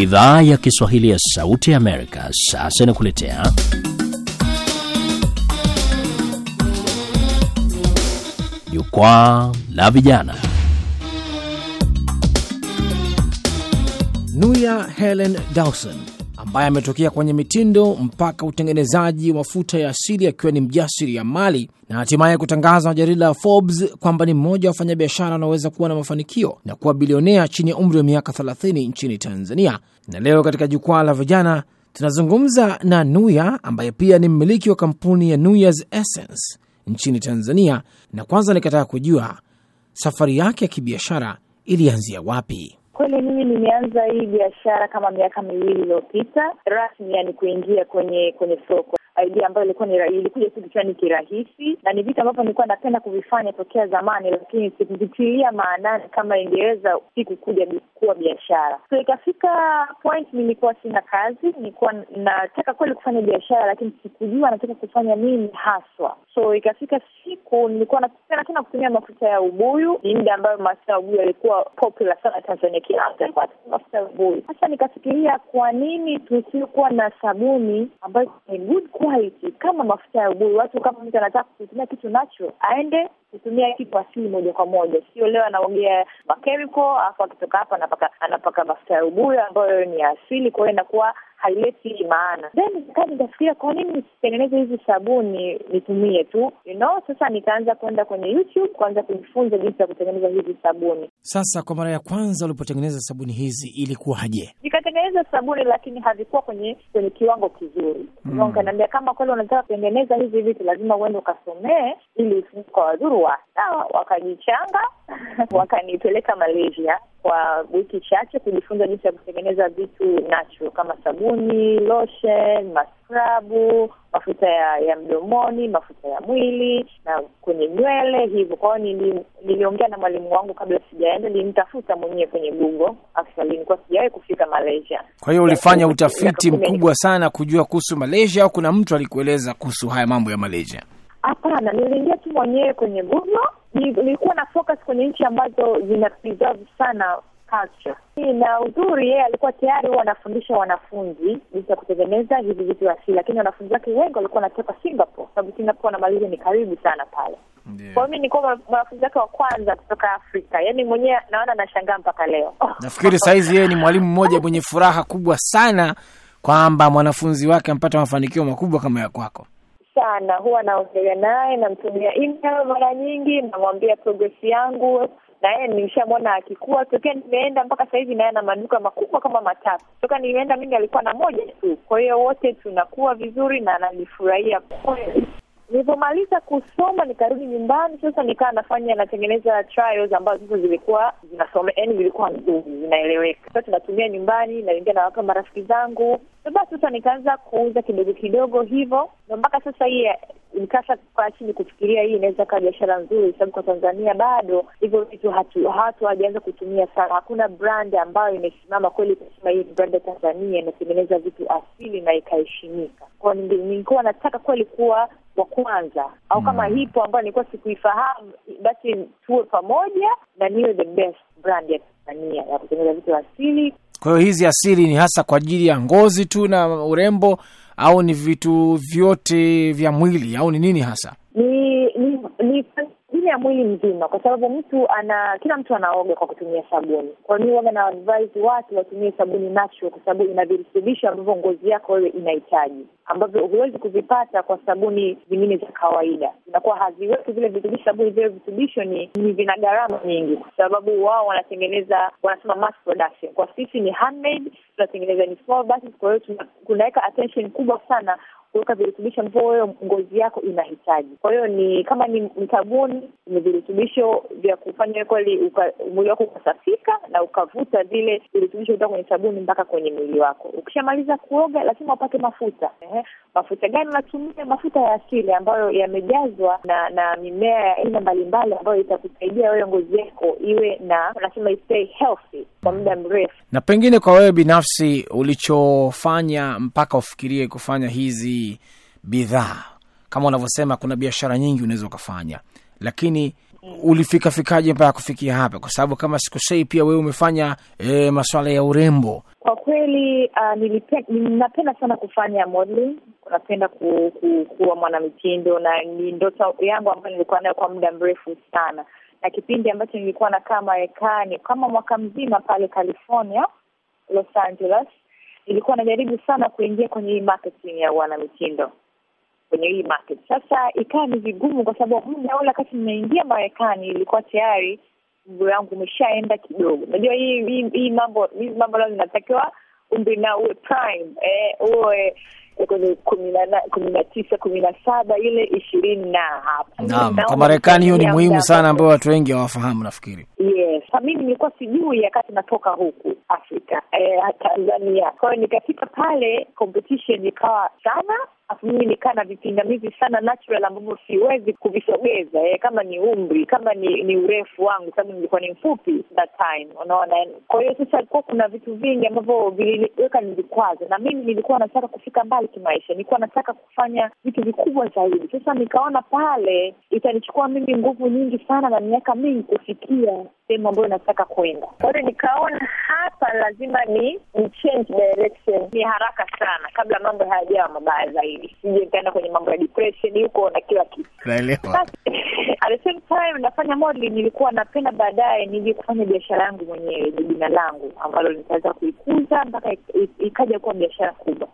Idhaa ya Kiswahili ya Sauti ya Amerika sasa inakuletea Jukwaa la Vijana. Nuya Helen Dawson ambaye ametokea kwenye mitindo mpaka utengenezaji wa mafuta ya asili akiwa ni mjasiri ya mali na hatimaye kutangazwa na jarida la Forbes kwamba ni mmoja wa wafanyabiashara wanaoweza kuwa na mafanikio na kuwa bilionea chini ya umri wa miaka 30 nchini Tanzania. Na leo katika jukwaa la vijana tunazungumza na Nuya ambaye pia ni mmiliki wa kampuni ya Nuya's Essence nchini Tanzania, na kwanza nikataka kujua safari yake ya kibiashara ilianzia wapi? Kweli mimi nimeanza hii biashara kama miaka miwili iliyopita. Rasmi, yani kuingia kwenye kwenye soko idea ambayo ilikuwa ni ilikuja tu kichwani kirahisi, na ni vitu ambavyo nilikuwa napenda kuvifanya tokea zamani, lakini sikuvitilia maanani kama ingeweza siku kuja kuwa biashara. So ikafika point nilikuwa sina kazi, nilikuwa nataka kweli kufanya biashara, lakini sikujua nataka kufanya nini haswa. So ikafika siku nilikuwa napenda tena kutumia mafuta ya ubuyu. Ni muda ambayo mafuta ya ubuyu yalikuwa popular sana Tanzania, kila mtu alikuwa mafuta ya ubuyu. Sasa nikafikiria kwa nini tusiokuwa na sabuni ambayo ni good quality kama mafuta ya ubuyu. Watu kama mtu anataka kutumia kitu natural, aende kutumia kitu asili moja kwa moja, sio leo anaongea makemiko alafu akitoka hapa anapaka anapaka mafuta ya ubuyu ambayo ni asili, kwa hiyo inakuwa haileti maana. Then nikaa nikafikiria kwa nini nisitengeneze hizi sabuni nitumie tu you know. Sasa nikaanza kwenda kwenye YouTube kuanza kujifunza jinsi ya kutengeneza hizi sabuni. Sasa kwa mara ya kwanza ulipotengeneza sabuni hizi ilikuwaje? Nikatengeneza sabuni lakini havikuwa kwenye kwenye kiwango kizuri. Mm. Ukaniambia kama kweli unataka kutengeneza hizi vitu lazima uende ukasomee ili kwa wadhuru wa sawa. Wakajichanga wakanipeleka Malaysia kwa wiki chache kujifunza jinsi ya kutengeneza vitu natural kama sabuni, lotion, maskrabu, mafuta ya, ya mdomoni, mafuta ya mwili na kwenye nywele hivyo. Kwa hiyo nili, niliongea na mwalimu wangu kabla sijaenda, nilimtafuta mwenyewe kwenye Google. Actually nilikuwa sijawahi kufika Malaysia. Kwa hiyo ulifanya utafiti mkubwa sana kujua kuhusu Malaysia, au kuna mtu alikueleza kuhusu haya mambo ya Malaysia? Hapana, niliingia tu mwenyewe kwenye Google. Nilikuwa na focus kwenye nchi ambazo zina preserve sana culture na uzuri, yeye alikuwa tayari huwa anafundisha wanafunzi jinsi ya kutengeneza hivi vitu asili, lakini wanafunzi wake wengi walikuwa wanatoka Singapore, sababu Singapore na Malaysia ni karibu sana pale. Yeah. Kwa hiyo mi nilikuwa mwanafunzi wake wa kwanza kutoka Afrika, yaani mwenyewe naona nashangaa mpaka leo. Nafikiri sahizi yeye ni mwalimu mmoja mwenye furaha kubwa sana kwamba mwanafunzi wake amepata mafanikio makubwa kama ya kwako sana. Huwa naongea naye, namtumia email mara nyingi, namwambia progress yangu na yeye nimeshamwona akikua tokea nimeenda mpaka sasa hivi, naye ana maduka makubwa kama matatu. Toka nimeenda mimi alikuwa na moja tu, kwa hiyo wote tunakuwa vizuri na ananifurahia kweli. Nilipomaliza kusoma nikarudi nyumbani, sasa nikaa nafanya natengeneza trials ambazo sasa zilikuwa zinasome, yani zilikuwa nzuri zinaeleweka. Sasa tunatumia nyumbani, naingia nawapa marafiki zangu. Basi sasa nikaanza kuuza kidogo kidogo hivyo, na mpaka sasa hii nikasa kukaa chini kufikiria hii inaweza kaa biashara nzuri, sababu kwa Tanzania bado hivyo vitu hatu hawajaanza kutumia sana. Hakuna brand ambayo imesimama kweli kusema hii brand ya Tanzania inatengeneza vitu asili na ikaheshimika. Kwa nilikuwa nataka kweli kuwa wa kwanza au kama mm, hipo ambayo nilikuwa sikuifahamu, basi tuwe pamoja na niwe the best brand ya Tanzania ya kutengeneza vitu asili. Kwa hiyo hizi asili ni hasa kwa ajili ya ngozi tu na urembo au ni vitu vyote vya mwili au ni nini hasa? Ni ni ni ajili ya mwili mzima, kwa sababu mtu ana kila mtu anaoga kwa kutumia sabuni. Kwa hiyo waga na advise watu watumie sabuni natural, kwa sababu ina virutubisho ambavyo ngozi yako wewe inahitaji, ambavyo huwezi kuvipata kwa sabuni zingine za kawaida. Inakuwa haziweki vile virutubisho, sabuni vile virutubisho ni, ni vina gharama nyingi, kwa sababu wao wanatengeneza, wanasema mass production. Kwa sisi ni handmade, tunatengeneza ni small batches, kwa hiyo tunaweka attention kubwa sana kuweka virutubisho ambavyo ngozi yako inahitaji. Kwa hiyo ni kama ni, ni sabuni ni virutubisho vya kufanya kweli mwili wako ukasafika na ukavuta vile virutubisho kutoka kwenye sabuni mpaka kwenye mwili wako. Ukishamaliza kuoga, lazima upate mafuta. Ehe, mafuta gani unatumia? Mafuta ya asili ambayo yamejazwa na na mimea ya aina mbalimbali ambayo itakusaidia wewe ngozi yako iwe na unasema stay healthy kwa muda mrefu. Na pengine kwa wewe binafsi ulichofanya mpaka ufikirie kufanya hizi bidhaa, kama unavyosema, kuna biashara nyingi unaweza ukafanya, lakini ulifika fikaje mpaka kufikia hapa? Kwa sababu kama sikosei, pia wewe umefanya e, masuala ya urembo. Kwa kweli uh, sana kufanya modeling, napenda ku, ku, kuwa mwanamitindo na ni ndoto yangu ambayo nilikuwa nayo kwa muda mrefu sana, na kipindi ambacho nilikuwa nakaa Marekani kama mwaka mzima pale California, Los Angeles, nilikuwa najaribu sana kuingia kwenye hii marketing ya wanamitindo kwenye hii market. Sasa ikawa ni vigumu, kwa sababu muda ule wakati nimeingia Marekani ilikuwa tayari umri wangu umeshaenda kidogo. Unajua hii hii hii mambo hizi mambo leo zinatakiwa umri na uwe prime eh, uwe kwenye kumi na kumi na tisa kumi na saba ile ishirini na hapa. Naam, kwa Marekani hiyo ni muhimu sana, ambayo watu wengi hawafahamu nafikiri. Yes, mimi nilikuwa sijui wakati natoka huku Afrika eh, Tanzania. Kwa hiyo nikafika pale, competition ikawa sana afu mimi nikaa na vipingamizi sana natural ambavyo siwezi kuvisogeza eh, kama ni umri kama ni, ni urefu wangu, sababu nilikuwa ni mfupi that time, unaona. Kwa hiyo sasa ilikuwa kuna vitu vingi ambavyo viliweka ni na mimi nilikuwa nataka kufika mbali kimaisha, nilikuwa nataka kufanya vitu vikubwa zaidi. Sasa nikaona pale itanichukua mimi nguvu nyingi sana na miaka mingi kufikia sehemu ambayo nataka kwenda. Kwa hiyo nikaona hapa lazima ni ni change direction ni haraka sana, kabla mambo hayajawa mabaya zaidi, sije nikaenda kwenye mambo ya depression huko na kila kitu. Naelewa. At the same time nafanya modeling, nilikuwa napenda baadaye nije kufanya biashara yangu mwenyewe, jina langu ambalo nitaweza kuikuza mpaka ikaja kuwa biashara kubwa.